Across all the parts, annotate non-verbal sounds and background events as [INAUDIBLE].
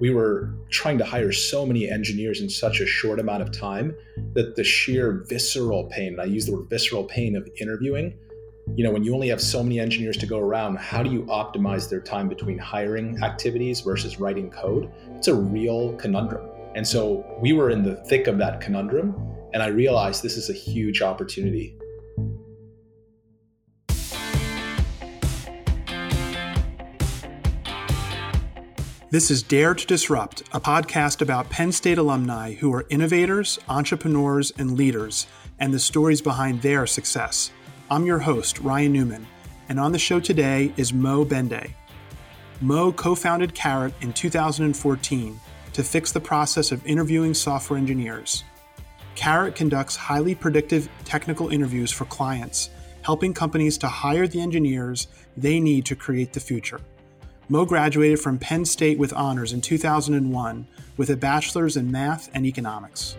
we were trying to hire so many engineers in such a short amount of time that the sheer visceral pain, I use the word visceral pain of interviewing, you know, when you only have so many engineers to go around, how do you optimize their time between hiring activities versus writing code? It's a real conundrum. And so we were in the thick of that conundrum, and I realized this is a huge opportunity. This is Dare to Disrupt, a podcast about Penn State alumni who are innovators, entrepreneurs, and leaders, and the stories behind their success. I'm your host, Ryan Newman, and on the show today is Mo Bhende. Mo co founded Karat in 2014 to fix the process of interviewing software engineers. Karat conducts highly predictive technical interviews for clients, helping companies to hire the engineers they need to create the future. Mo graduated from Penn State with honors in 2001 with a bachelor's in math and economics.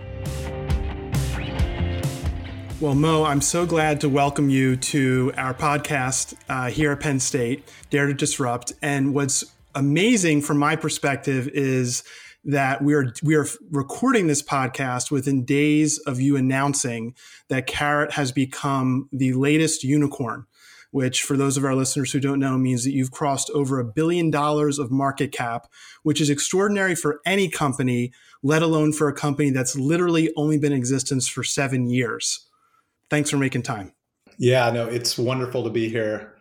Well, Mo, I'm so glad to welcome you to our podcast uh, here at Penn State, Dare to Disrupt. And what's amazing from my perspective is that we are we are recording this podcast within days of you announcing that Karat has become the latest unicorn which for those of our listeners who don't know means that you've crossed over a billion dollars of market cap, which is extraordinary for any company, let alone for a company that's literally only been in existence for seven years. Thanks for making time. Yeah, no, it's wonderful to be here.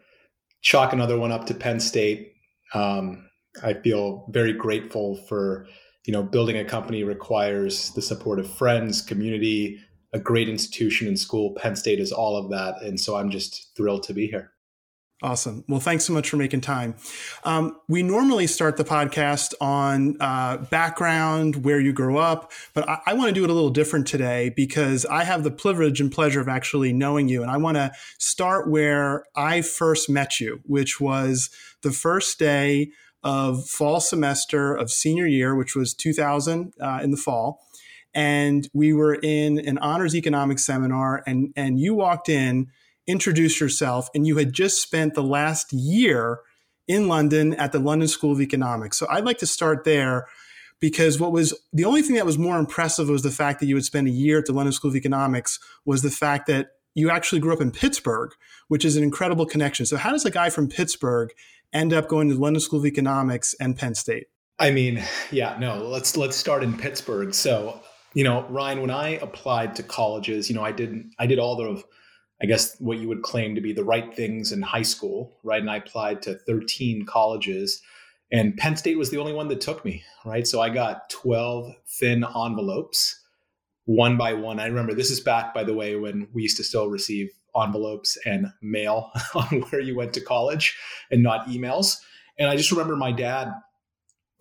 Chalk another one up to Penn State. Um, I feel very grateful for you know building a company requires the support of friends, community, a great institution and school. Penn State is all of that. And so I'm just thrilled to be here. Awesome. Well, thanks so much for making time. Um, we normally start the podcast on uh, background, where you grew up, but I, I want to do it a little different today because I have the privilege and pleasure of actually knowing you. And I want to start where I first met you, which was the first day of fall semester of senior year, which was 2000 uh, in the fall and we were in an honors economics seminar and and you walked in introduced yourself and you had just spent the last year in London at the London School of Economics. So I'd like to start there because what was the only thing that was more impressive was the fact that you had spent a year at the London School of Economics was the fact that you actually grew up in Pittsburgh, which is an incredible connection. So how does a guy from Pittsburgh end up going to the London School of Economics and Penn State? I mean, yeah, no, let's let's start in Pittsburgh. So you know, Ryan, when I applied to colleges, you know, I did I did all the I guess what you would claim to be the right things in high school, right? And I applied to 13 colleges and Penn State was the only one that took me, right? So I got 12 thin envelopes one by one. I remember this is back by the way when we used to still receive envelopes and mail [LAUGHS] on where you went to college and not emails. And I just remember my dad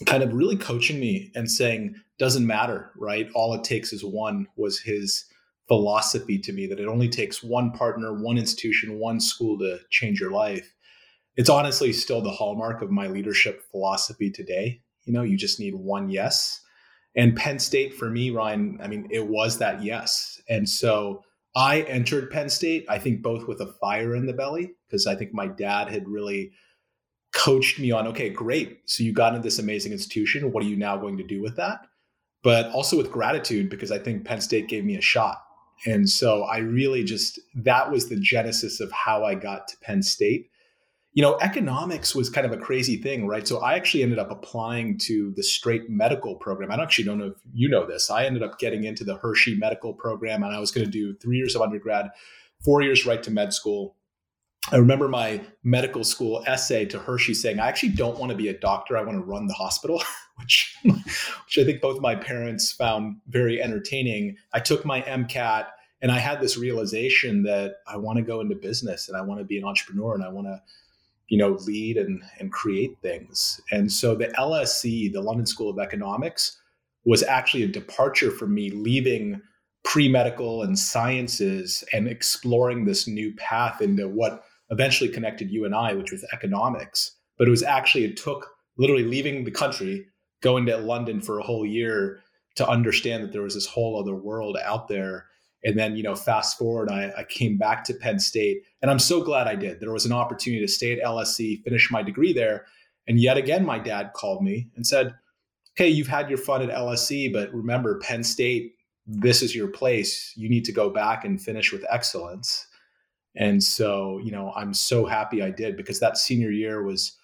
kind of really coaching me and saying, doesn't matter, right? All it takes is one was his philosophy to me that it only takes one partner, one institution, one school to change your life. It's honestly still the hallmark of my leadership philosophy today. You know, you just need one yes. And Penn State for me, Ryan, I mean, it was that yes. And so I entered Penn State, I think both with a fire in the belly, because I think my dad had really coached me on, okay, great. So you got into this amazing institution. What are you now going to do with that? but also with gratitude because I think Penn State gave me a shot. And so I really just, that was the genesis of how I got to Penn State. You know, economics was kind of a crazy thing, right? So I actually ended up applying to the straight medical program. I don't actually don't know if you know this. I ended up getting into the Hershey medical program and I was going to do three years of undergrad, four years right to med school. I remember my medical school essay to Hershey saying, I actually don't want to be a doctor. I want to run the hospital, [LAUGHS] which, which I think both my parents found very entertaining. I took my MCAT and I had this realization that I want to go into business and I want to be an entrepreneur and I want to, you know, lead and, and create things. And so the LSE, the London School of Economics, was actually a departure for me leaving pre-medical and sciences and exploring this new path into what eventually connected you and I, which was economics. But it was actually, it took literally leaving the country, going to London for a whole year to understand that there was this whole other world out there. And then, you know, fast forward, I, I came back to Penn State and I'm so glad I did. There was an opportunity to stay at LSE, finish my degree there. And yet again, my dad called me and said, Hey, you've had your fun at LSE, but remember, Penn State, this is your place. You need to go back and finish with excellence. And so, you know, I'm so happy I did because that senior year was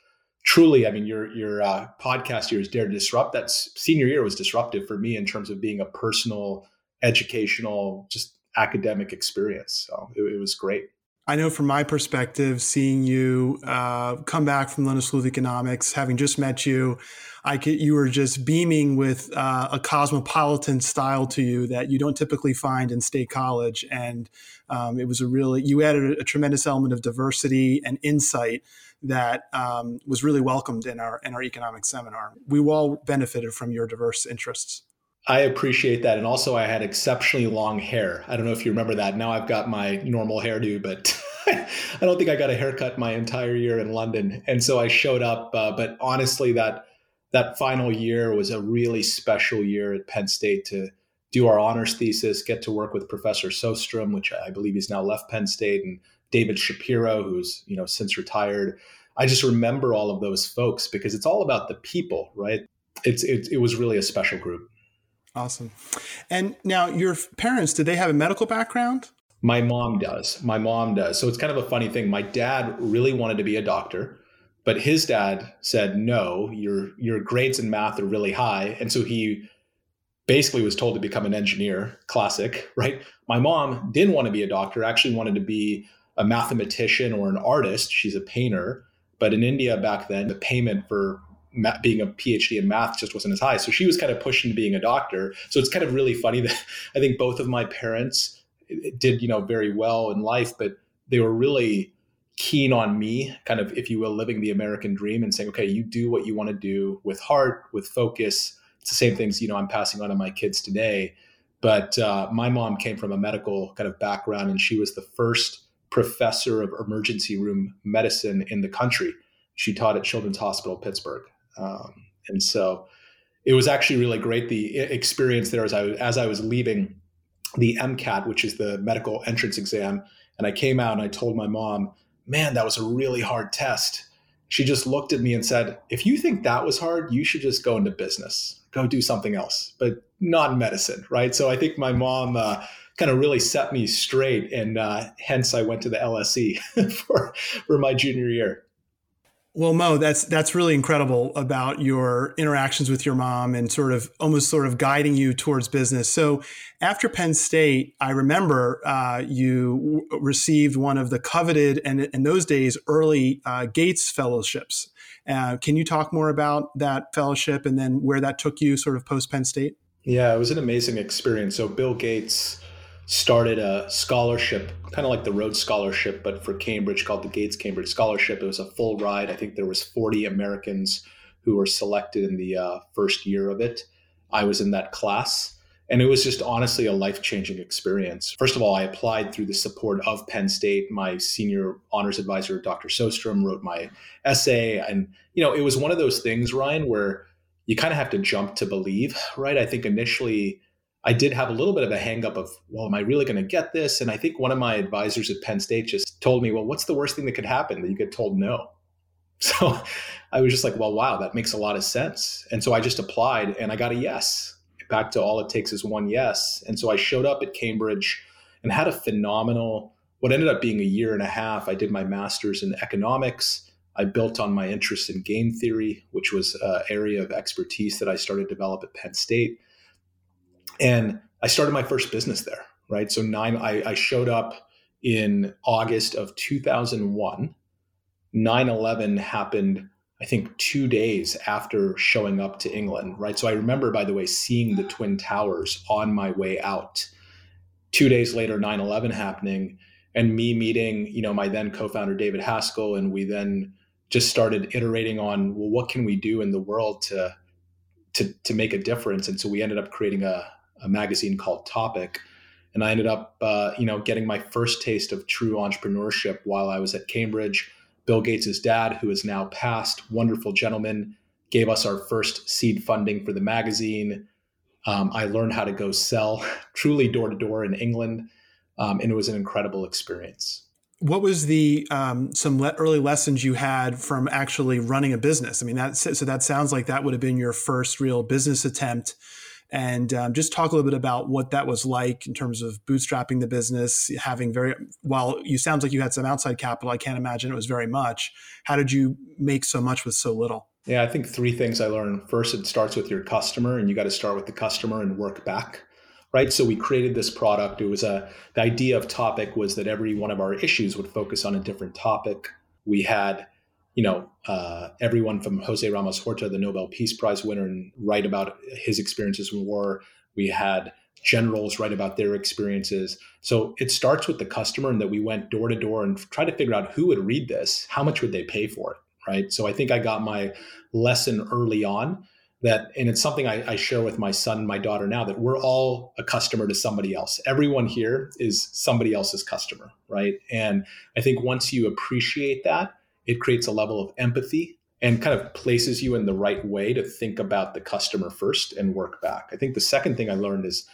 truly, I mean, your your uh, podcast year is Dare to Disrupt. That senior year was disruptive for me in terms of being a personal, educational, just academic experience. So it, it was great. I know from my perspective, seeing you uh, come back from London School of Economics, having just met you, I could, you were just beaming with uh, a cosmopolitan style to you that you don't typically find in State College, and um, it was a really you added a, a, tremendous element of diversity and insight that um, was really welcomed in our in our economic seminar. We all benefited from your diverse interests. I appreciate that. And also, I had exceptionally long hair. I don't know if you remember that. Now I've got my normal hairdo, but [LAUGHS] I don't think I got a haircut my entire year in London. And so I showed up. Uh, but honestly, that that final year was a really special year at Penn State to do our honors thesis, get to work with Professor Sostrom, which I believe he's now left Penn State, and David Shapiro, who's you know since retired. I just remember all of those folks because it's all about the people, right? It's it, it was really a special group. Awesome. And now, your parents, did they have a medical background? My mom does. My mom does. So it's kind of a funny thing. My dad really wanted to be a doctor, but his dad said, "No, your your grades in math are really high." And so he basically was told to become an engineer, classic, [LAUGHS] right? My mom didn't want to be a doctor, actually wanted to be a mathematician or an artist. She's a painter. But in India back then, the payment for being a PhD in math just wasn't as high. So she was kind of pushed into being a doctor. So it's kind of really funny [LAUGHS] that I think both of my parents did, you know, very well in life, but they were really keen on me, kind of, if you will, living the American dream and saying, okay, you do what you want to do with heart, with focus. It's the same things, you know, I'm passing on to my kids today. But uh, my mom came from a medical kind of background, and she was the first professor of emergency room medicine in the country. She taught at Children's Hospital Pittsburgh. Um, and so it was actually really great the experience there as I as I was leaving the MCAT, which is the medical entrance exam, and I came out and I told my mom, "Man, that was a really hard test." She just looked at me and said, "If you think that was hard, you should just go into business, go do something else, but not medicine, right?" So I think my mom. Uh, kind of really set me straight, and uh, hence I went to the LSE [LAUGHS] for for my junior year. Well, Mo, that's that's really incredible about your interactions with your mom and sort of almost sort of guiding you towards business. So, after Penn State, I remember uh, you w- received one of the coveted and in those days early uh, Gates fellowships. Uh, can you talk more about that fellowship and then where that took you, sort of post Penn State? Yeah, it was an amazing experience. So, Bill Gates started a scholarship, kind of like the Rhodes Scholarship, but for Cambridge, called the Gates Cambridge Scholarship. It was a full ride. I think there was 40 Americans who were selected in the uh, first year of it. I was in that class, and it was just honestly a life changing experience. First of all, I applied through the support of Penn State. My senior honors advisor, Dr. Sostrom, wrote my essay, and you know, it was one of those things, Ryan, where you kind of have to jump to believe, right? I think initially I did have a little bit of a hangup of, well, am I really going to get this? And I think one of my advisors at Penn State just told me, well, what's the worst thing that could happen? That you get told no. [LAUGHS] So I was just like, well, wow, that makes a lot of sense. And so I just applied and I got a yes. Back to all it takes is one yes. And so I showed up at Cambridge and had a phenomenal, what ended up being a year and a half. I did my master's in economics. I built on my interest in game theory, which was an area of expertise that I started to develop at Penn State and I started my first business there, right? So nine, I, I showed up in August of 2001. 9-11 happened, I think, two days after showing up to England, right? So I remember, by the way, seeing the [GASPS] Twin Towers on my way out. Two days later, 9-11 happening and me meeting, you know, my then co-founder, David Haskell, and we then just started iterating on, well, what can we do in the world to to to make a difference? And so we ended up creating a, a magazine called Topic. And I ended up, uh, you know, getting my first taste of true entrepreneurship while I was at Cambridge. Bill Gates' dad, who is now passed, wonderful gentleman, gave us our first seed funding for the magazine. Um, I learned how to go sell [LAUGHS] truly door to door in England, um, and it was an incredible experience. what was the um, some le- early lessons you had from actually running a business? I mean, that so that sounds like that would have been your first real business attempt. And um, just talk a little bit about what that was like in terms of bootstrapping the business, having very while you sounds like you had some outside capital. I can't imagine it was very much. How did you make so much with so little? Yeah, I think three things I learned. First, it starts with your customer, and you got to start with the customer and work back right? So we created this product. It was a the idea of topic was that every one of our issues would focus on a different topic. We had, you know, uh, everyone from Jose Ramos Horta, the Nobel Peace Prize winner, and write about his experiences in war. We had generals write about their experiences. So it starts with the customer, and that we went door to door and try to figure out who would read this, how much would they pay for it, right? So I think I got my lesson early on that and it's something I, I, share with my son and my daughter now that we're all a customer to somebody else everyone here is somebody else's customer right and i think once you appreciate that it creates a level of empathy and kind of places you in the right way to think about the customer first and work back. I think the second thing i learned is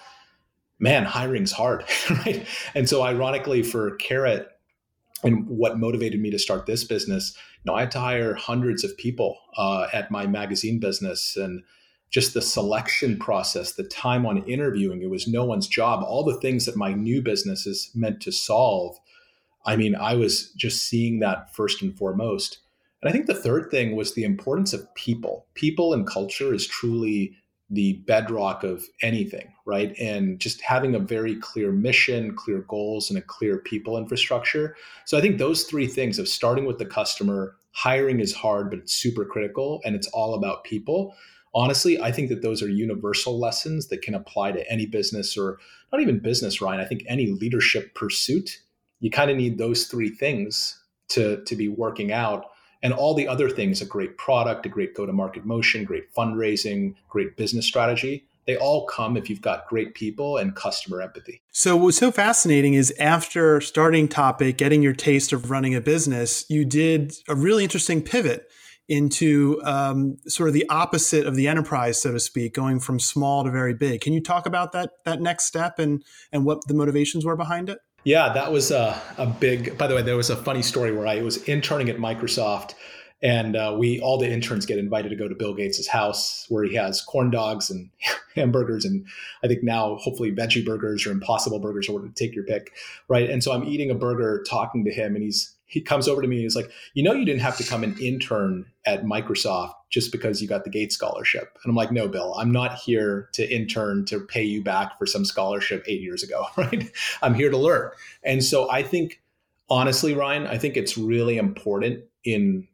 man hiring's hard [LAUGHS] right? And so ironically for Karat and what motivated me to start this business you know i had to hire hundreds of people uh, at my magazine business and just the selection process the time on interviewing it was no one's job. All the things that my new business is meant to solve i mean i was just seeing that first and foremost and i think the third thing was the importance of people people and culture is truly the bedrock of anything, right? And just having a very clear mission, clear goals, and a clear people infrastructure. So I think those three things of starting with the customer, hiring is hard, but it's super critical, and it's all about people. Honestly, I think that those are universal lessons that can apply to any business or not even business, Ryan. I think any leadership pursuit, you kind of need those three things to, to be working out and all the other things a great product, a great go to market motion, great fundraising, great business strategy they all come if you've got great people and customer empathy. So, what's so fascinating is after starting Topic, getting your taste of running a business, you did a really interesting pivot into um, sort of the opposite of the enterprise, so to speak, going from small to very big. Can you talk about that that next step and and what the motivations were behind it? Yeah, that was a, a big. By the way, there was a funny story where I was interning at Microsoft, and uh, we all the interns get invited to go to Bill Gates' house where he has corn dogs and [LAUGHS] hamburgers, and I think now hopefully veggie burgers or Impossible burgers or whatever to take your pick, right? And so I'm eating a burger, talking to him, and he's he comes over to me and he's like, you know, you didn't have to come and intern at Microsoft just because you got the Gates scholarship. And I'm like, no, Bill, I'm not here to intern to pay you back for some scholarship eight years ago, [LAUGHS] right? I'm here to learn. And so I think, honestly, Ryan, I think it's really important in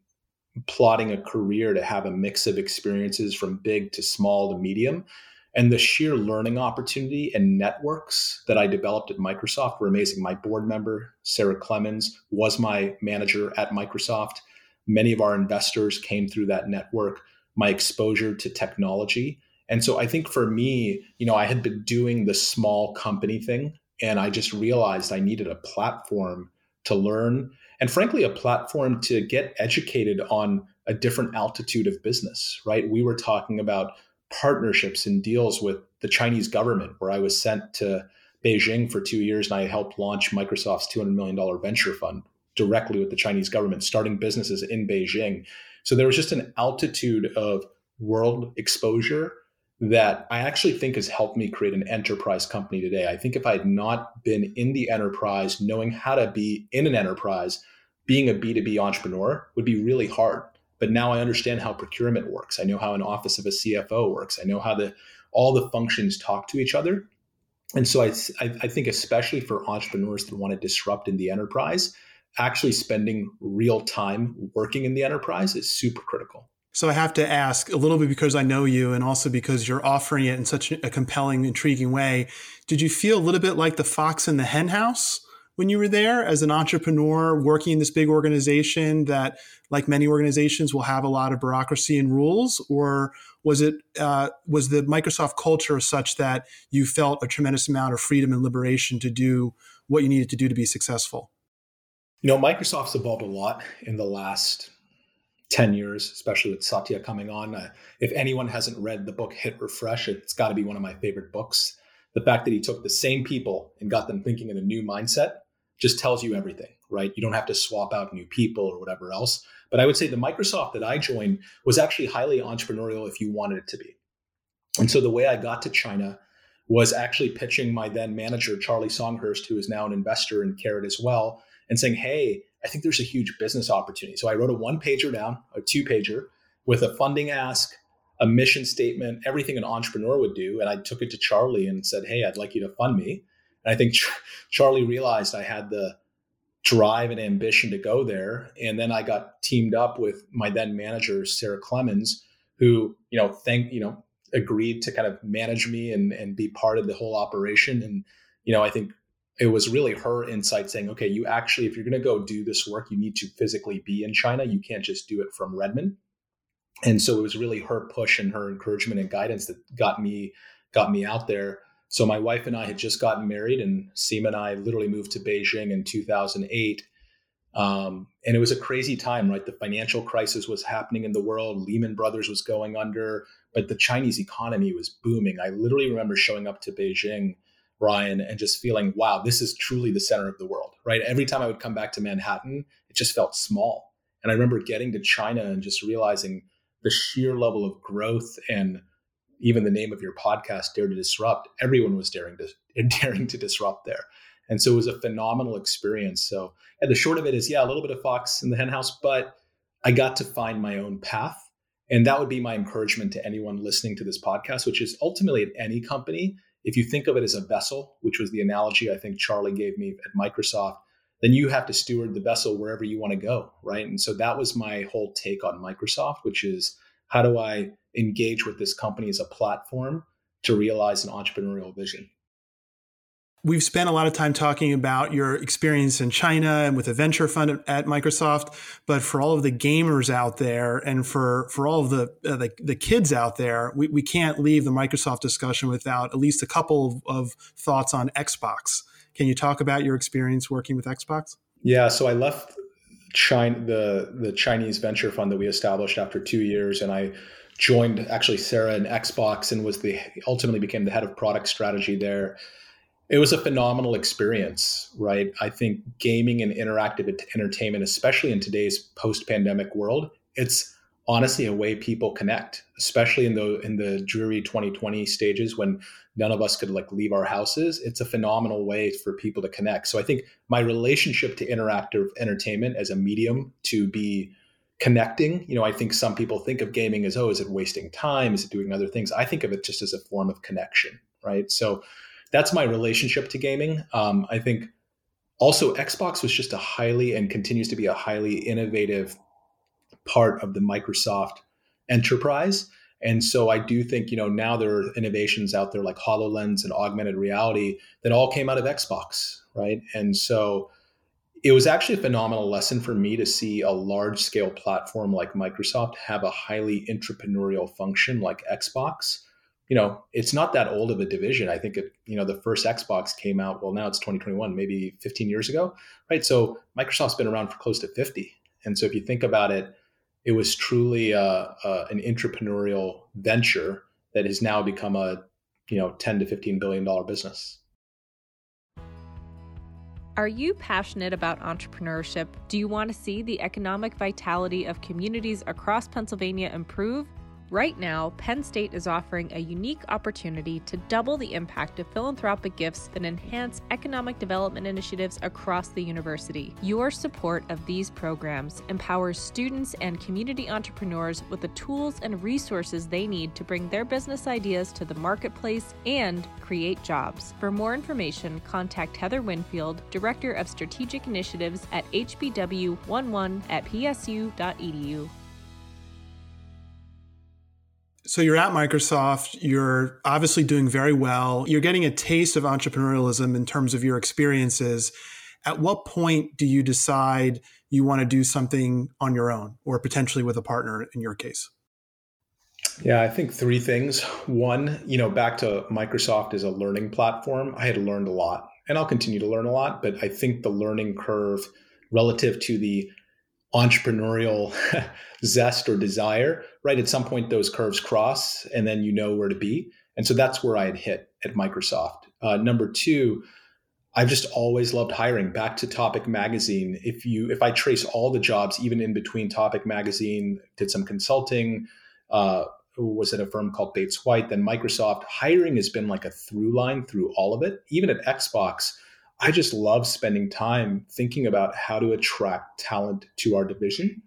plotting a career to have a mix of experiences from big to small to medium and the sheer learning opportunity and networks that I developed at Microsoft were amazing. My board member, Sarah Clemens, was my manager at Microsoft. Many of our investors came through that network, my exposure to technology. And so I think for me, you know, I had been doing the small company thing and I just realized I needed a platform to learn and frankly a platform to get educated on a different altitude of business, right? We were talking about partnerships and deals with the Chinese government, where I was sent to Beijing for two years and I helped launch Microsoft's $200 million venture fund directly with the Chinese government, starting businesses in Beijing. So there was just an altitude of world exposure that I actually think has helped me create an enterprise company today. I think if I had not been in the enterprise, knowing how to be in an enterprise, being a B2B entrepreneur would be really hard but now I understand how procurement works. I know how an office of a CFO works. I know how the all the functions talk to each other. And so I, I think especially for entrepreneurs that want to disrupt in the enterprise, actually spending real time working in the enterprise is super critical. So I have to ask a little bit because I know you and also because you're offering it in such a compelling, intriguing way. Did you feel a little bit like the fox in the henhouse? When you were there as an entrepreneur working in this big organization that, like many organizations, will have a lot of bureaucracy and rules, or was it uh, was the Microsoft culture such that you felt a tremendous amount of freedom and liberation to do what you needed to do to be successful? You know, Microsoft's evolved a lot in the last 10 years, especially with Satya coming on. Uh, if anyone hasn't read the book Hit Refresh, it's got to be one of my favorite books. The fact that he took the same people and got them thinking in a new mindset just tells you everything, right? You don't have to swap out new people or whatever else. But I would say the Microsoft that I joined was actually highly entrepreneurial if you wanted it to be. And so the way I got to China was actually pitching my then manager, Charlie Songhurst, who is now an investor in Karat as well, and saying, Hey, I think there's a huge business opportunity. So I wrote a one pager down, a two pager with a funding ask, a mission statement, everything an entrepreneur would do. And I took it to Charlie and said, Hey, I'd like you to fund me. And I think Charlie realized I had the drive and ambition to go there. And then I got teamed up with my then manager, Sarah Clemens, who, you know, thank, you know, agreed to kind of manage me and, and be part of the whole operation. And, you know, I think it was really her insight saying, okay, you actually, if you're going to go do this work, you need to physically be in China. You can't just do it from Redmond. And so it was really her push and her encouragement and guidance that got me got me out there. So my wife and I had just gotten married, and Seema and I literally moved to Beijing in 2008. Um, and it was a crazy time, right? The financial crisis was happening in the world. Lehman Brothers was going under, but the Chinese economy was booming. I literally remember showing up to Beijing, Ryan, and just feeling, wow, this is truly the center of the world, right? Every time I would come back to Manhattan, it just felt small. And I remember getting to China and just realizing the sheer level of growth and even the name of your podcast, Dare to Disrupt, everyone was daring to [LAUGHS] daring to disrupt there. And so it was a phenomenal experience. So yeah, the short of it is, yeah, a little bit of Fox in the henhouse, but I got to find my own path. And that would be my encouragement to anyone listening to this podcast, which is ultimately at any company, if you think of it as a vessel, which was the analogy I think Charlie gave me at Microsoft, then you have to steward the vessel wherever you want to go. Right. And so that was my whole take on Microsoft, which is how do I engage with this company as a platform to realize an entrepreneurial vision? We've spent a lot of time talking about your experience in China and with a venture fund at Microsoft, but for all of the gamers out there and for, for all of the, uh, the, the, kids out there, we, we can't leave the Microsoft discussion without at least a couple of, of thoughts on Xbox. Can you talk about your experience working with Xbox? Yeah, so I left China, the the Chinese venture fund that we established after two years, and I joined actually Sarah in Xbox and was the ultimately became the head of product strategy there. It was a phenomenal experience, right? I think gaming and interactive entertainment, especially in today's post-pandemic world, it's honestly a way people connect, especially in the in the dreary 2020 stages when none of us could like leave our houses. It's a phenomenal way for people to connect. So I think my relationship to interactive entertainment as a medium to be connecting, you know, I think some people think of gaming as oh, is it wasting time? Is it doing other things? I think of it just as a form of connection, right? So that's my relationship to gaming. Um, I think also Xbox was just a highly and continues to be a highly innovative part of the Microsoft enterprise. And so I do think, you know, now there are innovations out there like HoloLens and augmented reality that all came out of Xbox, right? And so it was actually a phenomenal lesson for me to see a large scale platform like Microsoft have a highly entrepreneurial function like Xbox. You know, it's not that old of a division. I think it, you know, the first Xbox came out, well, now it's 2021, maybe 15 years ago, right? So Microsoft's been around for close to 50. And so if you think about it, it was truly uh, uh, an entrepreneurial venture that has now become a you know 10 to 15 billion dollar business are you passionate about entrepreneurship? Do you want to see the economic vitality of communities across Pennsylvania improve? Right now, Penn State is offering a unique opportunity to double the impact of philanthropic gifts that enhance economic development initiatives across the university. Your support of these programs empowers students and community entrepreneurs with the tools and resources they need to bring their business ideas to the marketplace and create jobs. For more information, contact Heather Winfield, Director of Strategic Initiatives at hbw11 at psu.edu so you're at Microsoft, you're obviously doing very well. You're getting a taste of entrepreneurialism in terms of your experiences. At what point do you decide you want to do something on your own or potentially with a partner in your case? Yeah, I think three things. One, you know, back to Microsoft as a learning platform, I had learned a lot and I'll continue to learn a lot, but I think the learning curve relative to the entrepreneurial [LAUGHS] zest or desire, right? At some point, those curves cross, and then you know where to be. And so that's where I had hit at Microsoft. Uh, number two, I've just always loved hiring. Back to Topic Magazine. If you if I trace all the jobs, even in between Topic Magazine, did some consulting. Uh, was at a firm called Bates White, then Microsoft. Hiring has been like a through line through all of it. Even at Xbox, I just love spending time thinking about how to attract talent to our division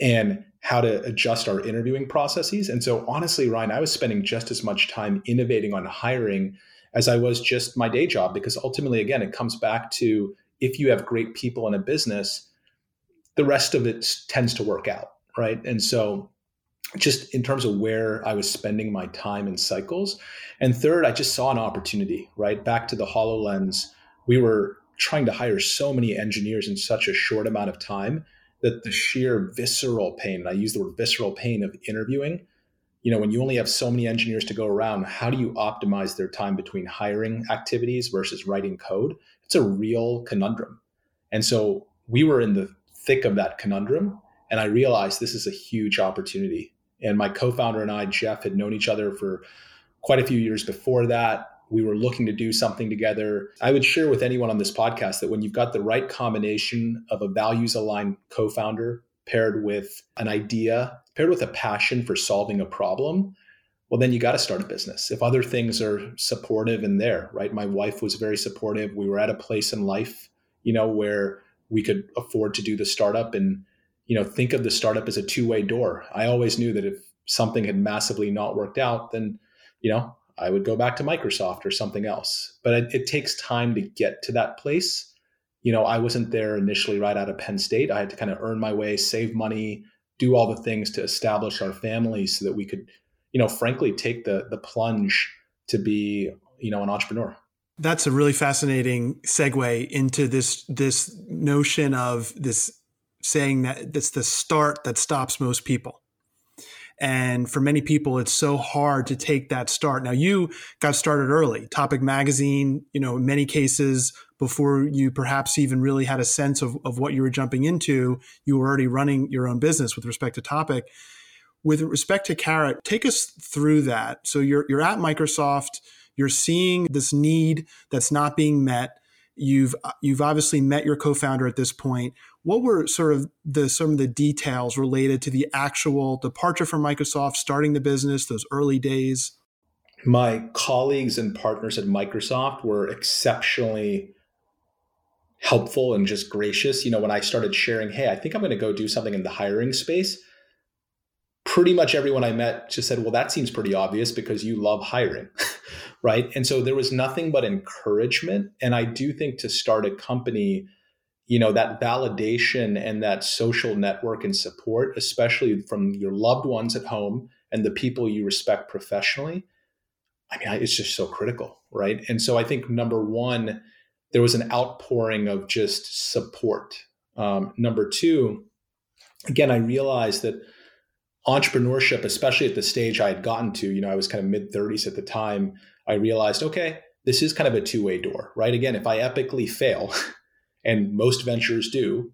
and how to adjust our interviewing processes. And so, honestly, Ryan, I was spending just as much time innovating on hiring as I was just my day job, because ultimately, again, it comes back to if you have great people in a business, the rest of it tends to work out. Right. And so, just in terms of where I was spending my time and cycles. And third, I just saw an opportunity, right? Back to the HoloLens, we were trying to hire so many engineers in such a short amount of time that the sheer visceral pain, and I use the word visceral pain of interviewing, you know, when you only have so many engineers to go around, how do you optimize their time between hiring activities versus writing code? It's a real conundrum. And so we were in the thick of that conundrum. And I realized this is a huge opportunity. And my co founder and I, Jeff, had known each other for quite a few years before that we were looking to do something together. I would share with anyone on this podcast that when you've got the right combination of a values aligned co founder paired with an idea, paired with a passion for solving a problem, well, then you got to start a business. If other things are supportive and there, right? My wife was very supportive. We were at a place in life, you know, where we could afford to do the startup and, you know, think of the startup as a two way door. I always knew that if something had massively not worked out, then, you know, I would go back to Microsoft or something else. But it, it, takes time to get to that place. You know, I wasn't there initially right out of Penn State. I had to kind of earn my way, save money, do all the things to establish our family so that we could, you know, frankly take the the plunge to be, you know, an entrepreneur. That's a really fascinating segue into this this notion of this saying that that's the start that stops most people and for many people, it's so hard to take that start. Now, you got started early. Topic Magazine, you know, in many cases, before you perhaps even really had a sense of, of what you were jumping into, you were already running your own business with respect to Topic. With respect to Karat, take us through that. So you're, you're at Microsoft, you're seeing this need that's not being met. You've uh, you've obviously met your co-founder at this point what were sort of the some of the details related to the actual departure from Microsoft, starting the business, those early days? My colleagues and partners at Microsoft were exceptionally helpful and just gracious. You know, when I started sharing, hey, I think I'm going to go do something in the hiring space, pretty much everyone I met just said, well, that seems pretty obvious because you love hiring. [LAUGHS] right. And so there was nothing but encouragement. And I do think to start a company, you know that validation and that social network and support especially from your loved ones at home and the people you respect professionally i mean it's just so critical right and so i think number one there was an outpouring of just support um, number two again i realized that entrepreneurship especially at the stage i had gotten to you know i was kind of mid 30s at the time i realized okay this is kind of a two-way door right again if i epically fail [LAUGHS] and most ventures do,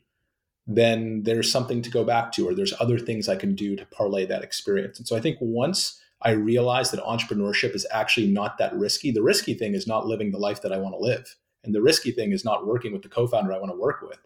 then there's something to go back to, or there's other things I can do to parlay that experience. And so I think once I realized that entrepreneurship is actually not that risky, the risky thing is not living the life that I want to live. And the risky thing is not working with the co founder I want to work with,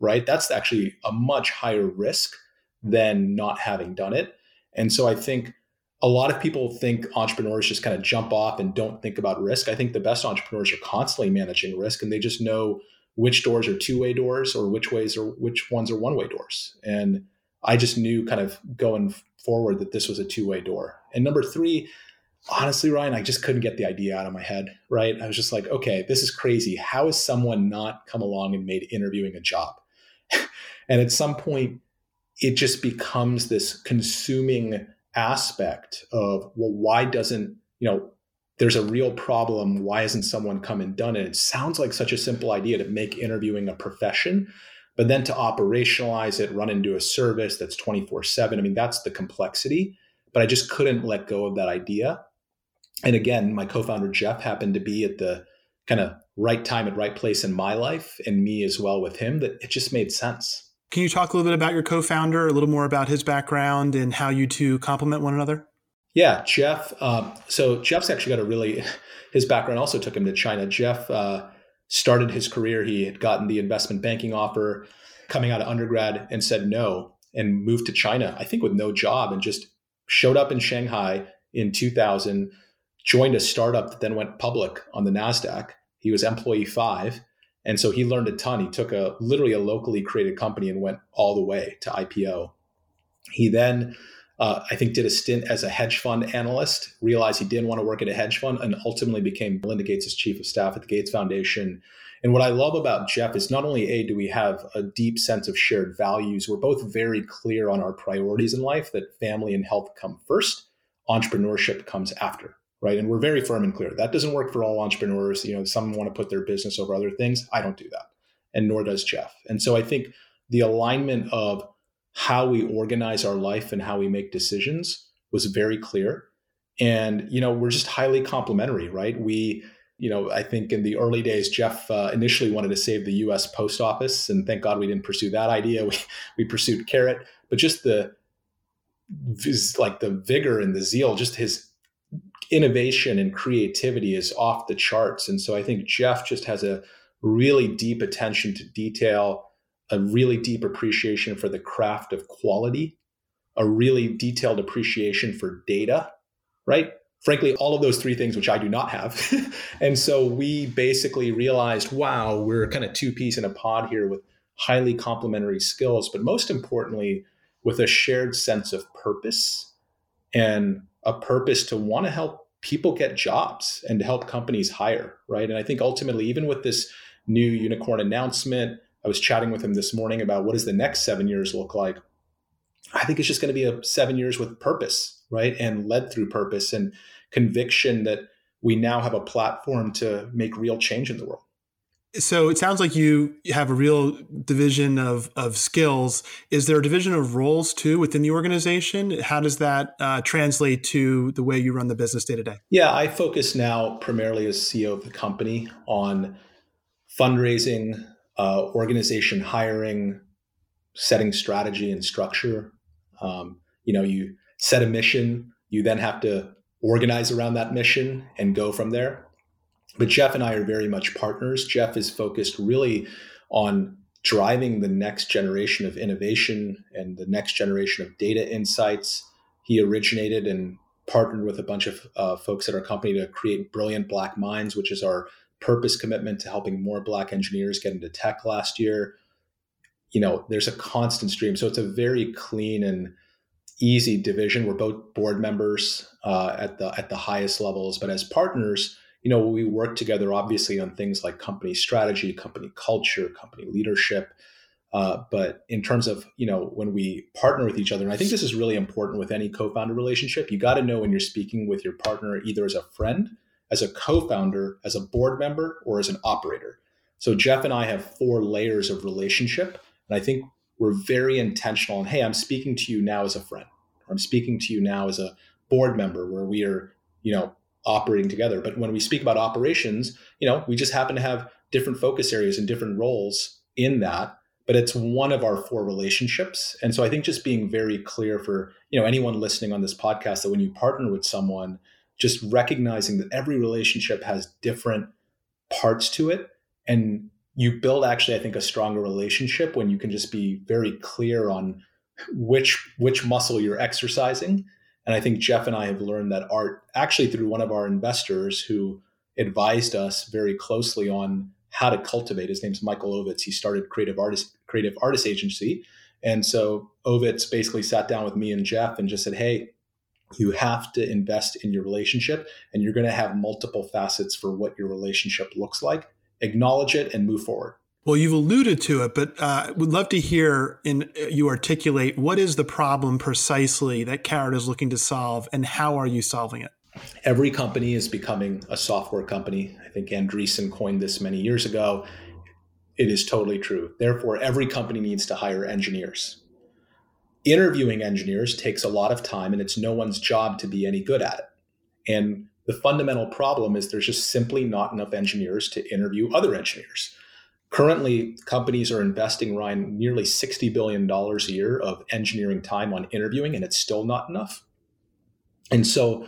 right? That's actually a much higher risk than not having done it. And so I think a lot of people think entrepreneurs just kind of jump off and don't think about risk. I think the best entrepreneurs are constantly managing risk and they just know which doors are two-way doors or which ways are which ones are one-way doors. And I just knew kind of going forward that this was a two-way door. And number three, honestly, Ryan, I just couldn't get the idea out of my head. Right? I was just like, okay, this is crazy. How has someone not come along and made interviewing a job? [LAUGHS] and at some point, it just becomes this consuming aspect of well, why doesn't you know there's a real problem. Why hasn't someone come and done it? It sounds like such a simple idea to make interviewing a profession, but then to operationalize it, run into a service that's 24 7. I mean, that's the complexity. But I just couldn't let go of that idea. And again, my co founder, Jeff, happened to be at the kind of right time at right place in my life and me as well with him that it just made sense. Can you talk a little bit about your co founder, a little more about his background and how you two complement one another? Yeah, Jeff. Um, so Jeff's actually got a really [LAUGHS] his background also took him to China. Jeff uh, started his career. He had gotten the investment banking offer coming out of undergrad and said no and moved to China, I think with no job and just showed up in Shanghai in 2000, joined a startup that then went public on the NASDAQ. He was employee five. And so he learned a ton. He took a literally a locally created company and went all the way to IPO. He then, uh, I think, did a stint as a hedge fund analyst, realized he didn't want to work at a hedge fund, and ultimately became Melinda Gates' chief of staff at the Gates Foundation. And what I love about Jeff is not only A, do we have a deep sense of shared values, we're both very clear on our priorities in life that family and health come first, entrepreneurship comes after right? And we're very firm and clear. That doesn't work for all entrepreneurs. You know, some want to put their business over other things. I don't do that. And nor does Jeff. And so I think the alignment of how we organize our life and how we make decisions was very clear. And, you know, we're just highly complementary, right? We, you know, I think in the early days, Jeff uh, initially wanted to save the US post office. And thank God we didn't pursue that idea. [LAUGHS] We, we pursued Karat, but just the, like the vigor and the zeal, just his innovation and creativity is off the charts. And so I think Jeff just has a really deep attention to detail, a really deep appreciation for the craft of quality, a really detailed appreciation for data, right? Frankly, all of those three things, which I do not have. [LAUGHS] and so we basically realized, wow, we're kind of two peas in a pod here with highly complementary skills, but most importantly, with a shared sense of purpose and a purpose to want to help people get jobs and to help companies hire, right? And I think ultimately, even with this new unicorn announcement, I was chatting with him this morning about what does the next seven years look like. I think it's just going to be a seven years with purpose, right? And led through purpose and conviction that we now have a platform to make real change in the world so it sounds like you have a real division of, of skills. Is there a division of roles too within the organization? How does that uh, translate to the way you run the business day to day? Yeah, I focus now primarily as CEO of the company on fundraising, uh, organization hiring, setting strategy and structure. Um, you know, you set a mission, you then have to organize around that mission and go from there. But Jeff and I are very much partners. Jeff is focused really on driving the next generation of innovation and the next generation of data insights. He originated and partnered with a bunch of uh, folks at our company to create Brilliant Black Minds, which is our purpose commitment to helping more Black engineers get into tech last year. You know, there's a constant stream. So it's a very clean and easy division. We're both board members uh, at the at the highest levels, but as partners, you know, we work together obviously on things like company strategy, company culture, company leadership. Uh, but in terms of, you know, when we partner with each other, and I think this is really important with any co founder relationship, you got to know when you're speaking with your partner either as a friend, as a co founder, as a board member, or as an operator. So Jeff and I have four layers of relationship. And I think we're very intentional. And hey, I'm speaking to you now as a friend, or I'm speaking to you now as a board member, where we are, you know, operating together. But when we speak about operations, you know, we just happen to have different focus areas and different roles in that. But it's one of our four relationships. And so I think just being very clear for, you know, anyone listening on this podcast that when you partner with someone, just recognizing that every relationship has different parts to it. And you build actually, I think, a stronger relationship when you can just be very clear on which which muscle you're exercising and I think Jeff and I have learned that art actually through one of our investors who advised us very closely on how to cultivate. His name's Michael Ovitz. He started Creative Artist Creative Artist Agency. And so Ovitz basically sat down with me and Jeff and just said, Hey, you have to invest in your relationship and you're going to have multiple facets for what your relationship looks like. Acknowledge it and move forward. Well, you've alluded to it, but uh, would love to hear in uh, you articulate what is the problem precisely that Karat is looking to solve, and how are you solving it? Every company is becoming a software company. I think Andreessen coined this many years ago. It is totally true. Therefore, every company needs to hire engineers. Interviewing engineers takes a lot of time, and it's no one's job to be any good at it. And the fundamental problem is there's just simply not enough engineers to interview other engineers. Currently, companies are investing, Ryan, nearly $60 billion a year of engineering time on interviewing, and it's still not enough. And so,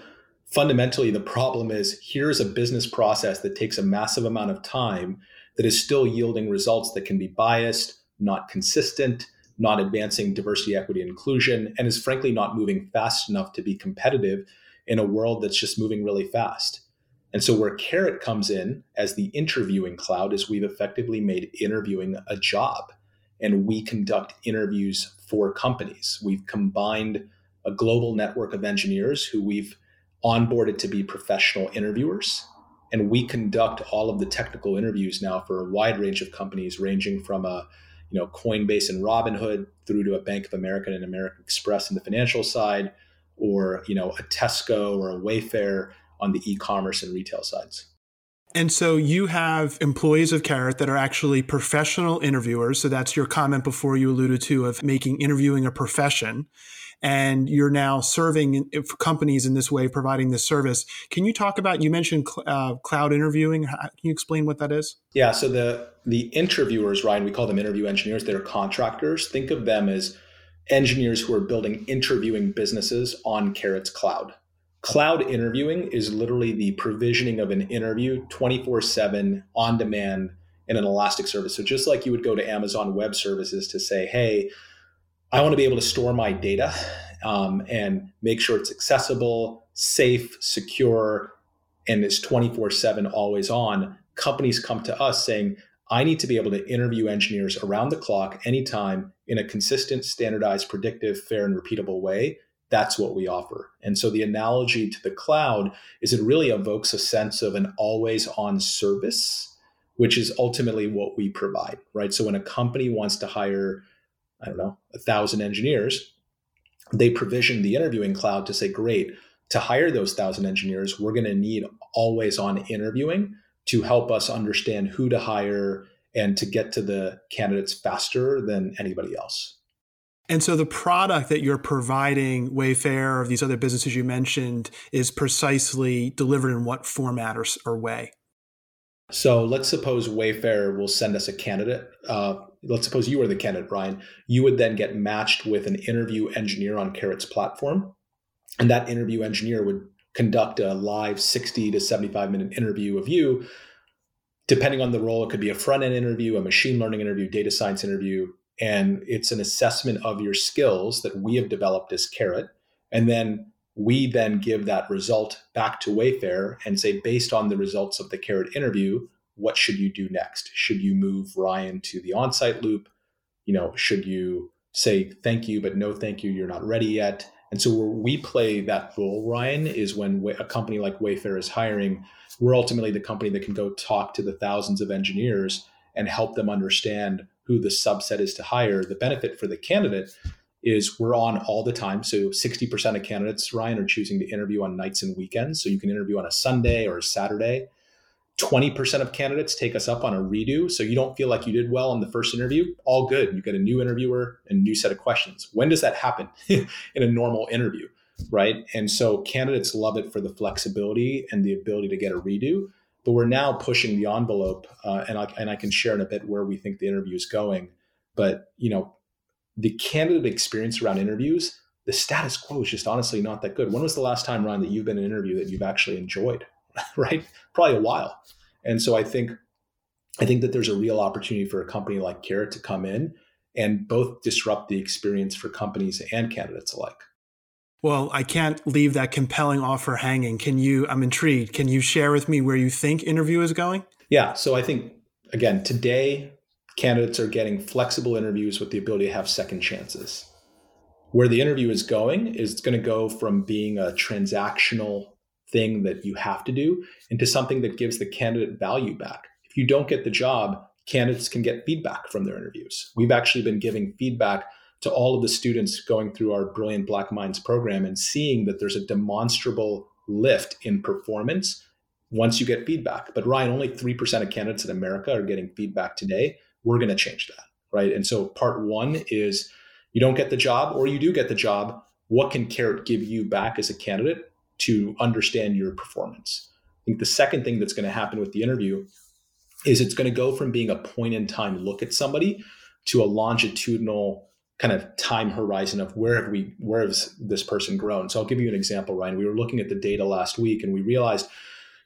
fundamentally, the problem is here's a business process that takes a massive amount of time that is still yielding results that can be biased, not consistent, not advancing diversity, equity, inclusion, and is frankly not moving fast enough to be competitive in a world that's just moving really fast. And so, where Karat comes in as the interviewing cloud is we've effectively made interviewing a job and we conduct interviews for companies. We've combined a global network of engineers who we've onboarded to be professional interviewers. And we conduct all of the technical interviews now for a wide range of companies, ranging from a you know Coinbase and Robinhood through to a Bank of America and American Express in the financial side, or you know a Tesco or a Wayfair on the e-commerce and retail sides. And so you have employees of Karat that are actually professional interviewers. So that's your comment before you alluded to of making interviewing a profession. And you're now serving companies in this way, providing this service. Can you talk about? You mentioned uh, cloud interviewing. How, Can you explain what that is? Yeah. So the the interviewers, Ryan, we call them interview engineers. They're contractors. Think of them as engineers who are building interviewing businesses on Karat's cloud. Cloud interviewing is literally the provisioning of an interview 24 7 on demand in an Elastic service. So just like you would go to Amazon Web Services to say, hey, I want to be able to store my data um, and make sure it's accessible, safe, secure, and it's 24 7 always on. Companies come to us saying, I need to be able to interview engineers around the clock, anytime, in a consistent, standardized, predictive, fair, and repeatable way that's what we offer. And so the analogy to the cloud is it really evokes a sense of an always on service, which is ultimately what we provide, right? So when a company wants to hire, I don't know, a thousand engineers, they provision the interviewing cloud to say, great, to hire those thousand engineers, we're going to need always on interviewing to help us understand who to hire and to get to the candidates faster than anybody else. And so the product that you're providing, Wayfair or these other businesses you mentioned, is precisely delivered in what format or, or way? So let's suppose Wayfair will send us a candidate. Uh, let's suppose you are the candidate, Ryan. You would then get matched with an interview engineer on Karat's platform. And that interview engineer would conduct a live 60 to 75 minute interview of you. Depending on the role, it could be a front end interview, a machine learning interview, data science interview, and it's an assessment of your skills that we have developed as Karat. And then we then give that result back to Wayfair and say, based on the results of the Karat interview, what should you do next? Should you move Ryan to the on-site loop? You know, should you say thank you, but no thank you, you're not ready yet? And so where we play that role, Ryan, is when a company like Wayfair is hiring, we're ultimately the company that can go talk to the thousands of engineers and help them understand who the subset is to hire, the benefit for the candidate is we're on all the time. So 60% of candidates, Ryan, are choosing to interview on nights and weekends. So you can interview on a Sunday or a Saturday. 20% of candidates take us up on a redo. So you don't feel like you did well on the first interview. All good. You get a new interviewer and new set of questions. When does that happen [LAUGHS] in a normal interview? Right. And so candidates love it for the flexibility and the ability to get a redo but we're now pushing the envelope, uh, and I and I can share in a bit where we think the interview is going. But you know, the candidate experience around interviews, the status quo is just honestly not that good. When was the last time, Ryan, that you've been in an interview that you've actually enjoyed? [LAUGHS] right, probably a while. And so I think I think that there's a real opportunity for a company like Karat to come in and both disrupt the experience for companies and candidates alike. Well, I can't leave that compelling offer hanging. Can you? I'm intrigued. Can you share with me where you think interview is going? Yeah. So I think, again, today, candidates are getting flexible interviews with the ability to have second chances. Where the interview is going is it's going to go from being a transactional thing that you have to do into something that gives the candidate value back. If you don't get the job, candidates can get feedback from their interviews. We've actually been giving feedback to all of the students going through our Brilliant Black Minds program and seeing that there's a demonstrable lift in performance once you get feedback. But Ryan, only 3% of candidates in America are getting feedback today. We're going to change that, right? And so part one is you don't get the job or you do get the job. What can Karat give you back as a candidate to understand your performance? I think the second thing that's going to happen with the interview is it's going to go from being a point in time look at somebody to a longitudinal kind of time horizon of where have we where has this person grown so i'll give you an example ryan we were looking at the data last week and we realized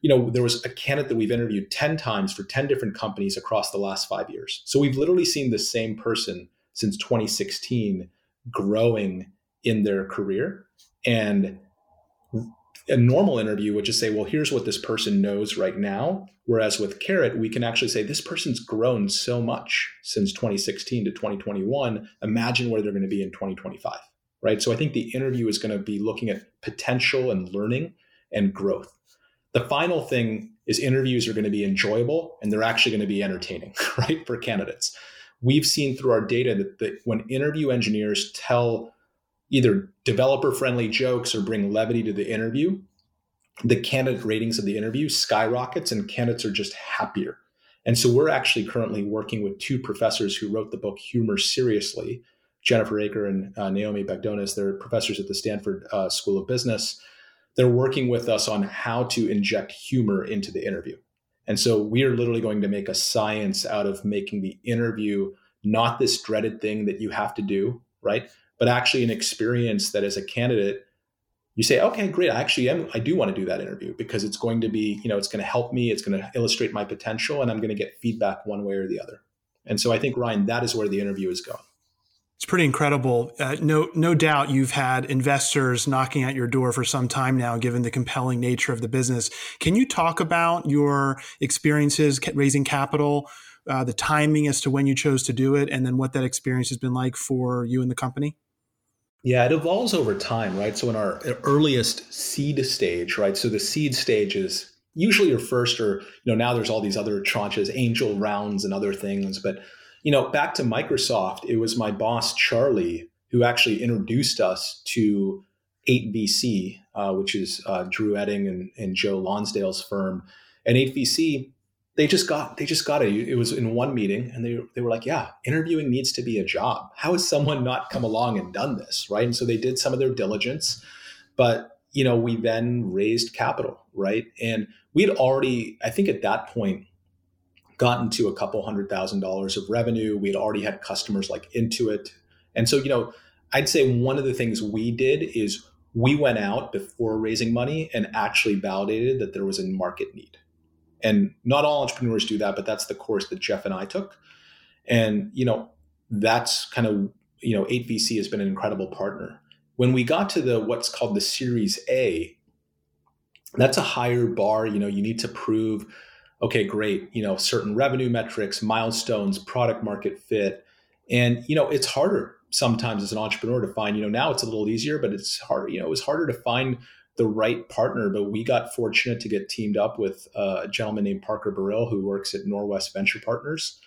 you know, there was a candidate that we've interviewed 10 times for 10 different companies across the last five years. So we've literally seen the same person since 2016 growing in their career. And a normal interview would just say, well, here's what this person knows right now. Whereas with Karat, we can actually say this person's grown so much since 2016 to 2021. Imagine where they're going to be in 2025, right? So I think the interview is going to be looking at potential and learning and growth. The final thing is interviews are going to be enjoyable and they're actually going to be entertaining, [LAUGHS] right, for candidates. We've seen through our data that, when interview engineers tell either developer friendly jokes or bring levity to the interview, the candidate ratings of the interview skyrockets and candidates are just happier. And so we're actually currently working with two professors who wrote the book Humor Seriously, Jennifer Aaker and uh, Naomi Bagdonas. They're professors at the Stanford uh, School of Business. They're working with us on how to inject humor into the interview. And so we are literally going to make a science out of making the interview not this dreaded thing that you have to do, right? But actually an experience that as a candidate you say okay great i actually am i do want to do that interview because it's going to be you know it's going to help me it's going to illustrate my potential and i'm going to get feedback one way or the other and so i think ryan that is where the interview is going it's pretty incredible. Uh, no, no doubt you've had investors knocking at your door for some time now, given the compelling nature of the business. Can you talk about your experiences raising capital, uh, the timing as to when you chose to do it, and then what that experience has been like for you and the company? Yeah, it evolves over time, right? So in our earliest seed stage, right? So the seed stage is usually your first or, you know, now there's all these other tranches, angel rounds and other things. But, you know, back to Microsoft, it was my boss, Charlie, who actually introduced us to 8VC, uh, which is uh, Drew Oetting and, and Joe Lonsdale's firm. And 8VC they just got they just got it. It was in one meeting, and they they were like, "Yeah, interviewing needs to be a job. How has someone not come along and done this, right?" And so they did some of their diligence, but you know, we then raised capital, right? And we had already, I think, at that point, gotten to a couple hundred thousand dollars of revenue. We had already had customers like Intuit, and so you know, I'd say one of the things we did is we went out before raising money and actually validated that there was a market need and not all entrepreneurs do that, but that's the course that Jeff and I took. And, you know, that's kind of, you know, 8VC has been an incredible partner. When we got to the what's called the Series A, that's a higher bar. You know, you need to prove, okay, great, you know, certain revenue metrics, milestones, product market fit. And, you know, it's harder sometimes as an entrepreneur to find, you know, now it's a little easier, but it's harder, you know, it was harder to find the right partner, but we got fortunate to get teamed up with a gentleman named Parker Barrile who works at Norwest Venture Partners.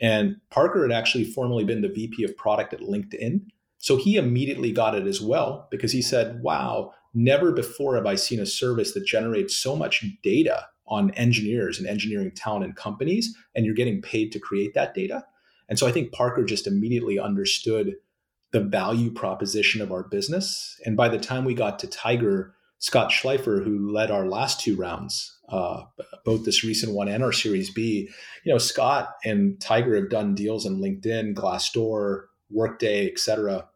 And Parker had actually formerly been the VP of product at LinkedIn. So he immediately got it as well because he said, wow, never before have I seen a service that generates so much data on engineers and engineering talent and companies, and you're getting paid to create that data. And so I think Parker just immediately understood the value proposition of our business. And by the time we got to Tiger, Scott Shleifer, who led our last two rounds, uh, both this recent one and our Series B. You know, Scott and Tiger have done deals in LinkedIn, Glassdoor, Workday, et cetera.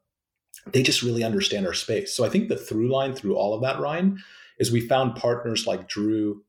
They just really understand our space. So I think the through line through all of that, Ryan, is we found partners like Drew,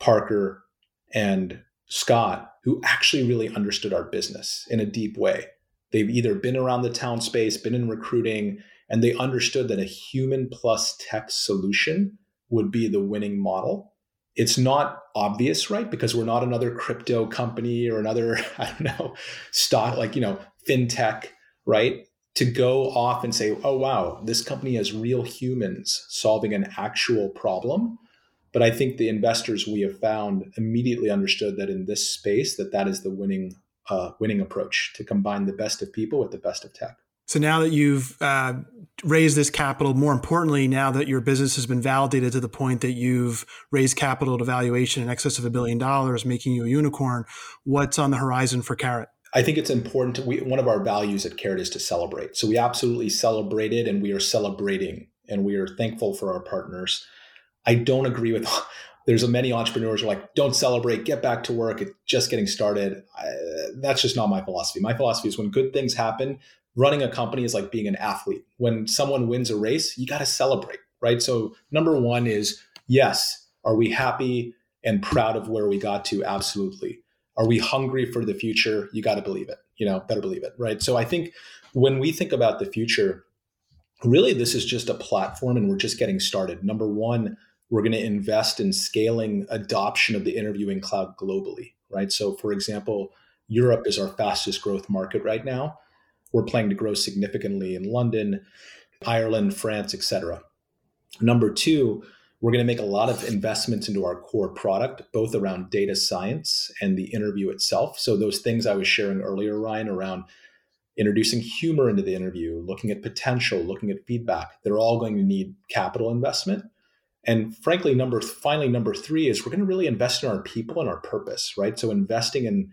Parker, and Scott who actually really understood our business in a deep way. They've either been around the town space, been in recruiting, and they understood that a human plus tech solution would be the winning model. It's not obvious, right? Because we're not another crypto company or another, [LAUGHS] I don't know, stock like, you know, fintech, right? To go off and say, oh, wow, this company has real humans solving an actual problem. But I think the investors we have found immediately understood that in this space, that that is the winning uh, winning approach to combine the best of people with the best of tech. So now that you've uh, raised this capital, more importantly, now that your business has been validated to the point that you've raised capital to valuation in excess of a billion dollars, making you a unicorn, what's on the horizon for Karat? I think it's important. To, we, one of our values at Karat is to celebrate. So we absolutely celebrated and we are celebrating and we are thankful for our partners. I don't agree with [LAUGHS] there's a many entrepreneurs who are like, don't celebrate, get back to work. It's just getting started. I, that's just not my philosophy. My philosophy is when good things happen, running a company is like being an athlete. When someone wins a race, you got to celebrate, right? So, number one is yes, are we happy and proud of where we got to? Absolutely. Are we hungry for the future? You got to believe it. You know, better believe it, right? So I think when we think about the future, really this is just a platform and we're just getting started. Number one, we're going to invest in scaling adoption of the interviewing cloud globally, right? So, for example, Europe is our fastest growth market right now. We're planning to grow significantly in London, Ireland, France, etc. Number two, we're going to make a lot of investments into our core product, both around data science and the interview itself. So, those things I was sharing earlier, Ryan, around introducing humor into the interview, looking at potential, looking at feedback, they're all going to need capital investment. And frankly, number finally, number three is we're going to really invest in our people and our purpose, right? So investing in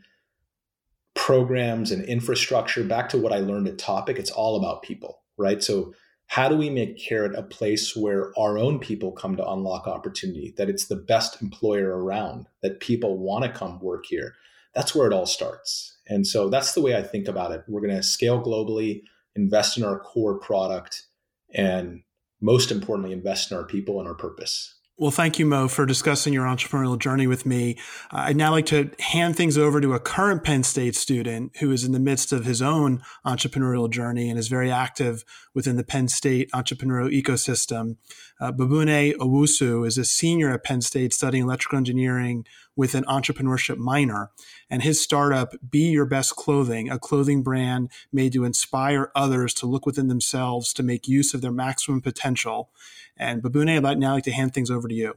programs and infrastructure, back to what I learned at Topic, it's all about people, right? So how do we make Karat a place where our own people come to unlock opportunity, that it's the best employer around, that people want to come work here? That's where it all starts. And so that's the way I think about it. We're going to scale globally, invest in our core product, and most importantly, invest in our people and our purpose. Well, thank you, Mo, for discussing your entrepreneurial journey with me. Uh, I'd now like to hand things over to a current Penn State student who is in the midst of his own entrepreneurial journey and is very active within the Penn State entrepreneurial ecosystem. Uh, Babune Owusu is a senior at Penn State studying electrical engineering with an entrepreneurship minor. And his startup, Be Your Best Clothing, a clothing brand made to inspire others to look within themselves to make use of their maximum potential. And Babune, I'd like now like to hand things over to you.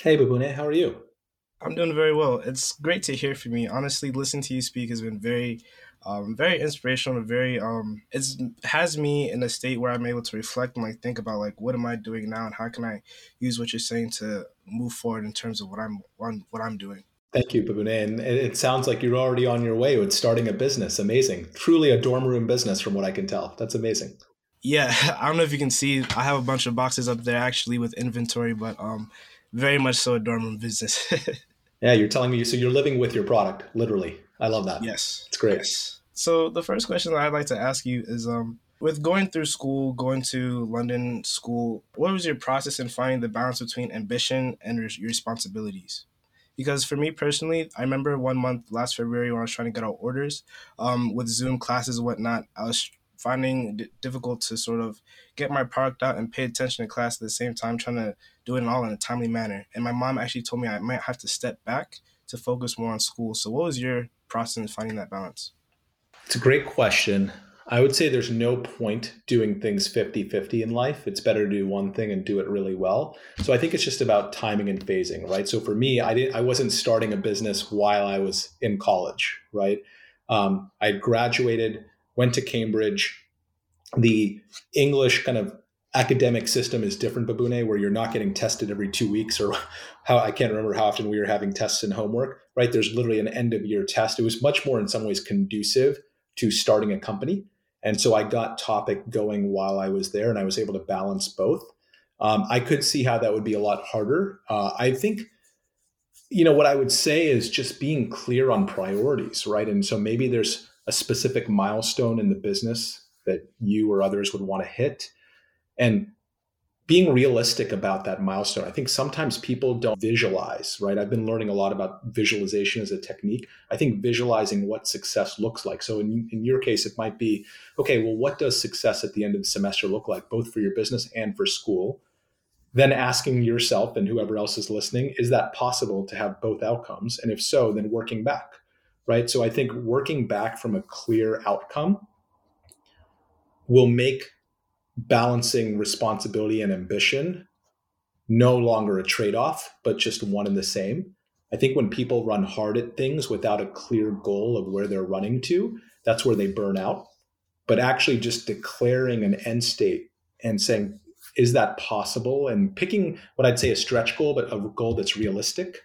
Hey, Babune, how are you? I'm doing very well. It's great to hear from you. Honestly, listening to you speak has been very, um, very inspirational. Very, um, it's has me in a state where I'm able to reflect and like think about like what am I doing now and how can I use what you're saying to move forward in terms of what I'm what I'm doing. Thank you, Babune. And it sounds like you're already on your way with starting a business. Amazing. Truly a dorm room business, from what I can tell. That's amazing. Yeah, [LAUGHS] I don't know if you can see. I have a bunch of boxes up there actually with inventory, but um, very much so a dorm room business. [LAUGHS] yeah, you're telling me. So you're living with your product, literally. I love that. Yes, it's great. Yes. So the first question that I'd like to ask you is, um, with going through school, going to London school, what was your process in finding the balance between ambition and your responsibilities? Because for me personally, I remember one month last February when I was trying to get out orders um, with Zoom classes and whatnot. I was finding it difficult to sort of get my product out and pay attention to class at the same time, trying to do it all in a timely manner. And my mom actually told me I might have to step back to focus more on school. So, what was your process in finding that balance? It's a great question. I would say there's no point doing things 50 50 in life. It's better to do one thing and do it really well. So I think it's just about timing and phasing, right? So for me, I didn't I wasn't starting a business while I was in college, right? Um, I graduated, went to Cambridge. The English kind of academic system is different, Babune, where you're not getting tested every two weeks or [LAUGHS] how I can't remember how often we were having tests and homework, right? There's literally an end of year test. It was much more in some ways conducive to starting a company and so I got topic going while I was there and I was able to balance both. Um, I could see how that would be a lot harder. Uh, I think, you know, what I would say is just being clear on priorities, right? And so maybe there's a specific milestone in the business that you or others would want to hit. And being realistic about that milestone. I think sometimes people don't visualize, right? I've been learning a lot about visualization as a technique. I think visualizing what success looks like. So in, in your case, it might be, okay, well, what does success at the end of the semester look like, both for your business and for school? Then asking yourself and whoever else is listening, is that possible to have both outcomes? And if so, then working back, right? So I think working back from a clear outcome will make balancing responsibility and ambition no longer a trade-off but just one and the same. I think when people run hard at things without a clear goal of where they're running to that's where they burn out. But actually just declaring an end state and saying is that possible? and picking what i'd say a stretch goal but a goal that's realistic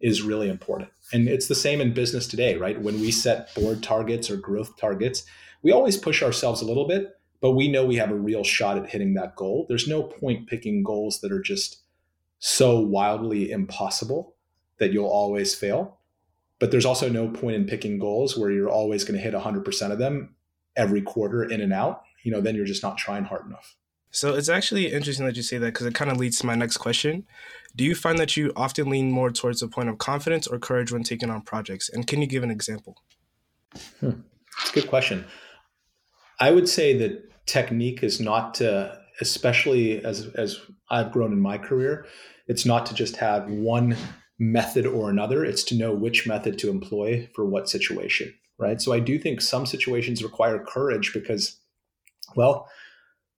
is really important. And it's the same in business today right? When we set board targets or growth targets we always push ourselves a little bit but we know we have a real shot at hitting that goal. There's no point picking goals that are just so wildly impossible that you'll always fail. But there's also no point in picking goals where you're always going to hit 100% of them every quarter in and out. You know, then you're just not trying hard enough. So it's actually interesting that you say that because it kind of leads to my next question. Do you find that you often lean more towards a point of confidence or courage when taking on projects? And can you give an example? Hmm. It's a good question. I would say that technique is not to, especially as as I've grown in my career, it's not to just have one method or another. It's to know which method to employ for what situation, right? So I do think some situations require courage because, well,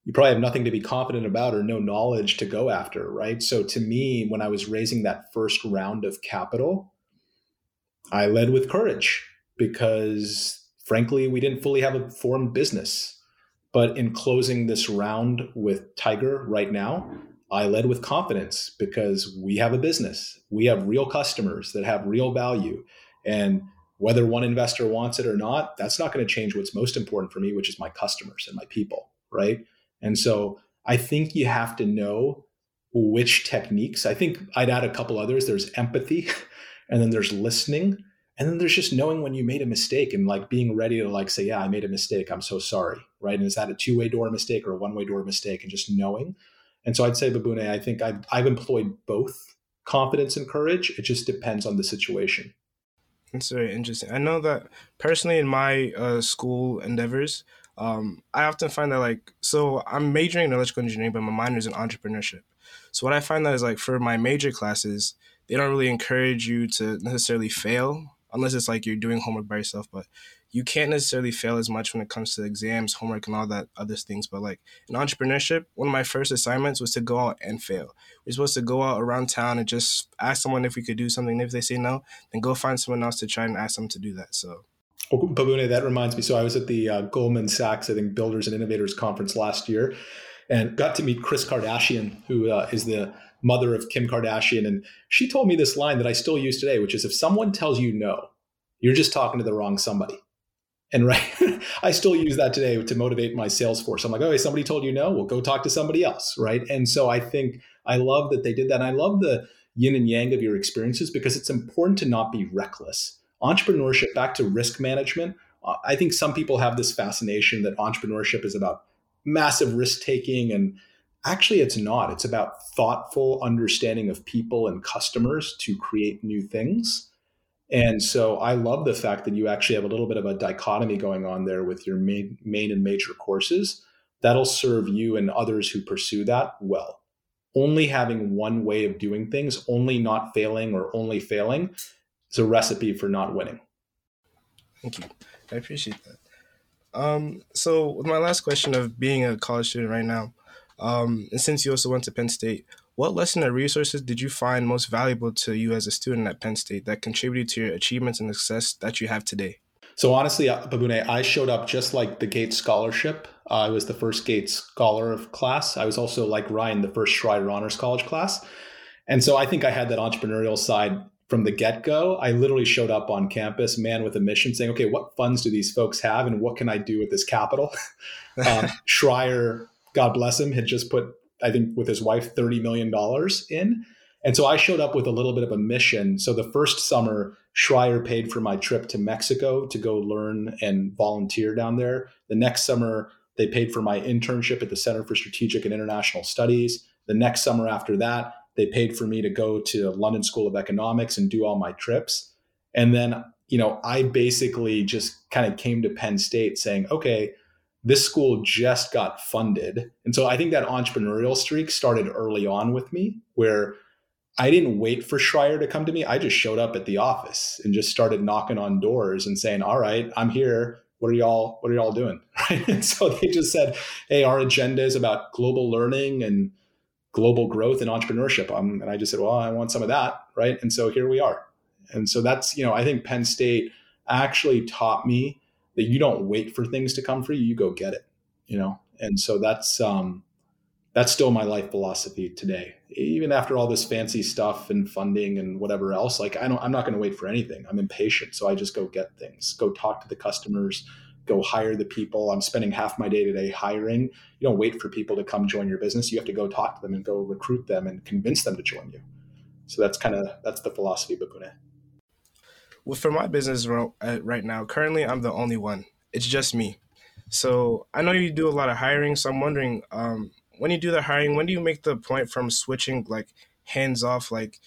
you probably have nothing to be confident about or no knowledge to go after, right? So to me, when I was raising that first round of capital, I led with courage because frankly, we didn't fully have a formed business. But in closing this round with Tiger right now, I led with confidence because we have a business. We have real customers that have real value. And whether one investor wants it or not, that's not going to change what's most important for me, which is my customers and my people. Right. And so I think you have to know which techniques. I think I'd add a couple others. There's empathy, [LAUGHS] and then there's listening. And then there's just knowing when you made a mistake and like being ready to like say, yeah, I made a mistake. I'm so sorry. Right. And is that a two way door mistake or a one way door mistake? And just knowing. And so I'd say, Babune, I think I've, I've employed both confidence and courage. It just depends on the situation. That's very interesting. I know that personally in my uh, school endeavors, um, I often find that like, so I'm majoring in electrical engineering, but my minor is in entrepreneurship. So what I find that is like for my major classes, they don't really encourage you to necessarily fail unless it's like you're doing homework by yourself. But you can't necessarily fail as much when it comes to exams, homework, and all that other things. But like in entrepreneurship, one of my first assignments was to go out and fail. We're supposed to go out around town and just ask someone if we could do something. If they say no, then go find someone else to try and ask them to do that. So. Oh, Babune, that reminds me. So I was at the uh, Goldman Sachs, I think, Builders and Innovators Conference last year, and got to meet Kris Kardashian, who uh, is the mother of Kim Kardashian, and she told me this line that I still use today, which is, "If someone tells you no, you're just talking to the wrong somebody." And right, [LAUGHS] I still use that today to motivate my sales force. I'm like, oh, somebody told you no, well, go talk to somebody else, right? And so I think I love that they did that. And I love the yin and yang of your experiences because it's important to not be reckless. Entrepreneurship, back to risk management. Uh, I think some people have this fascination that entrepreneurship is about massive risk taking and actually it's not it's about thoughtful understanding of people and customers to create new things and so I love the fact that you actually have a little bit of a dichotomy going on there with your main, main and major courses. That'll serve you and others who pursue that well. Only having one way of doing things, only not failing or only failing, is a recipe for not winning. Thank you. I appreciate that. Um, so, with my last question of being a college student right now, um, and since you also went to Penn State, what lesson or resources did you find most valuable to you as a student at Penn State that contributed to your achievements and success that you have today? So honestly, uh, Babune, I showed up just like the Gates Scholarship. Uh, I was the first Gates Scholar of class. I was also like Ryan, the first Schreyer Honors College class. And so I think I had that entrepreneurial side from the get go. I literally showed up on campus, man with a mission, saying, okay, what funds do these folks have and what can I do with this capital? [LAUGHS] um, [LAUGHS] Schreyer, God bless him, had just put I think with his wife, $30 million in. And so I showed up with a little bit of a mission. So the first summer, Schreyer paid for my trip to Mexico to go learn and volunteer down there. The next summer, they paid for my internship at the Center for Strategic and International Studies. The next summer after that, they paid for me to go to London School of Economics and do all my trips. And then, you know, I basically just kind of came to Penn State saying, okay, this school just got funded. And so I think that entrepreneurial streak started early on with me, where I didn't wait for Schreyer to come to me. I just showed up at the office and just started knocking on doors and saying, All right, I'm here. What are y'all, what are y'all doing? [LAUGHS] Right. And so they just said, Hey, our agenda is about global learning and global growth and entrepreneurship. Um, and I just said, Well, I want some of that. Right. And so here we are. And so that's, you know, I think Penn State actually taught me that you don't wait for things to come for you, you go get it, you know? And so that's, um, that's still my life philosophy today. Even after all this fancy stuff and funding and whatever else, like I don't, I'm not going to wait for anything. I'm impatient. So I just go get things, go talk to the customers, go hire the people. I'm spending half my day today hiring. You don't wait for people to come join your business. You have to go talk to them and go recruit them and convince them to join you. So that's kind of, that's the philosophy of Babune well, for my business uh, right now, currently I'm the only one. It's just me. So I know you do a lot of hiring. So I'm wondering, um, when you do the hiring, when do you make the point from switching like hands off, like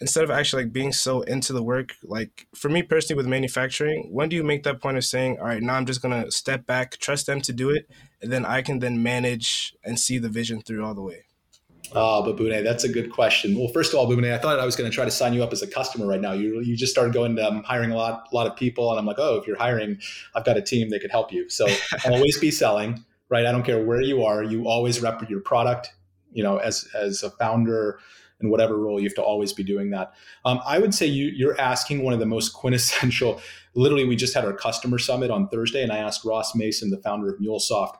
instead of actually like being so into the work? Like for me personally with manufacturing, when do you make that point of saying, all right, now I'm just gonna step back, trust them to do it, and then I can then manage and see the vision through all the way? Oh, Babune, that's a good question. Well, first of all, Babune, I thought I was going to try to sign you up as a customer right now. You you just started going to um, hiring a lot a lot of people, and I'm like, oh, if you're hiring, I've got a team that could help you. So [LAUGHS] always be selling, right? I don't care where you are. You always rep your product. You know, as as a founder in whatever role, you have to always be doing that. Um, I would say you you're asking one of the most [LAUGHS] quintessential. Literally, we just had our customer summit on Thursday, and I asked Ross Mason, the founder of MuleSoft,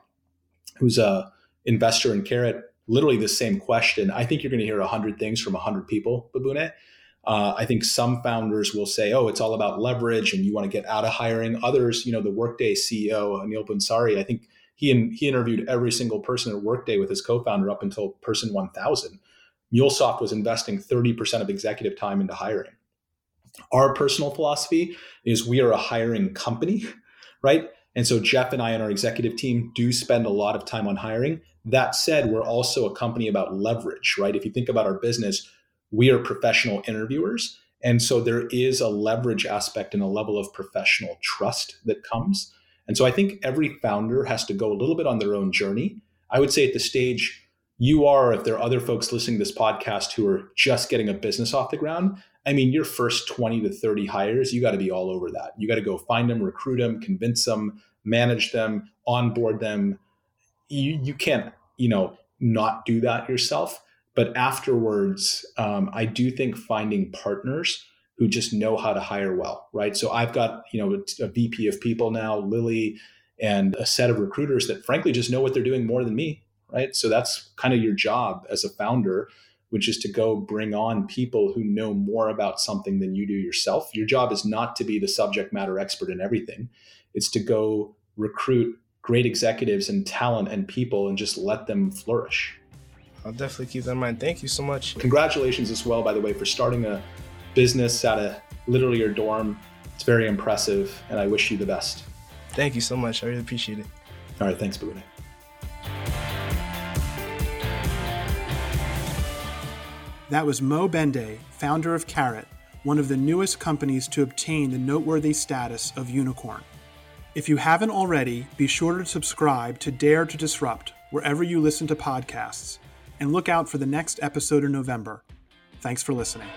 who's a investor in Karat literally the same question. I think you're going to hear 100 things from 100 people, Babune. Uh, I think some founders will say, oh, it's all about leverage and you want to get out of hiring. Others, you know, the Workday CEO, Aneel Bhusri, I think he, in, he interviewed every single person at Workday with his co founder up until person 1000. MuleSoft was investing 30% of executive time into hiring. Our personal philosophy is we are a hiring company, [LAUGHS] right? And so Jeff and I and our executive team do spend a lot of time on hiring. That said, we're also a company about leverage, right? If you think about our business, we are professional interviewers. And so there is a leverage aspect and a level of professional trust that comes. And so I think every founder has to go a little bit on their own journey. I would say at the stage you are, if there are other folks listening to this podcast who are just getting a business off the ground, I mean, your first 20 to 30 hires, you got to be all over that. You got to go find them, recruit them, convince them, manage them, onboard them, you you can't you know not do that yourself. But afterwards, um, I do think finding partners who just know how to hire well, right? So I've got you know a VP of people now, Lily, and a set of recruiters that frankly just know what they're doing more than me, right? So that's kind of your job as a founder which is to go bring on people who know more about something than you do yourself. Your job is not to be the subject matter expert in everything. It's to go recruit great executives and talent and people and just let them flourish. I'll definitely keep that in mind. Thank you so much. Congratulations as well, by the way, for starting a business out of literally your dorm. It's very impressive, and I wish you the best. Thank you so much. I really appreciate it. All right. Thanks, Babune. That was Mo Bhende, founder of Karat, one of the newest companies to obtain the noteworthy status of unicorn. If you haven't already, be sure to subscribe to Dare to Disrupt wherever you listen to podcasts, and look out for the next episode in November. Thanks for listening.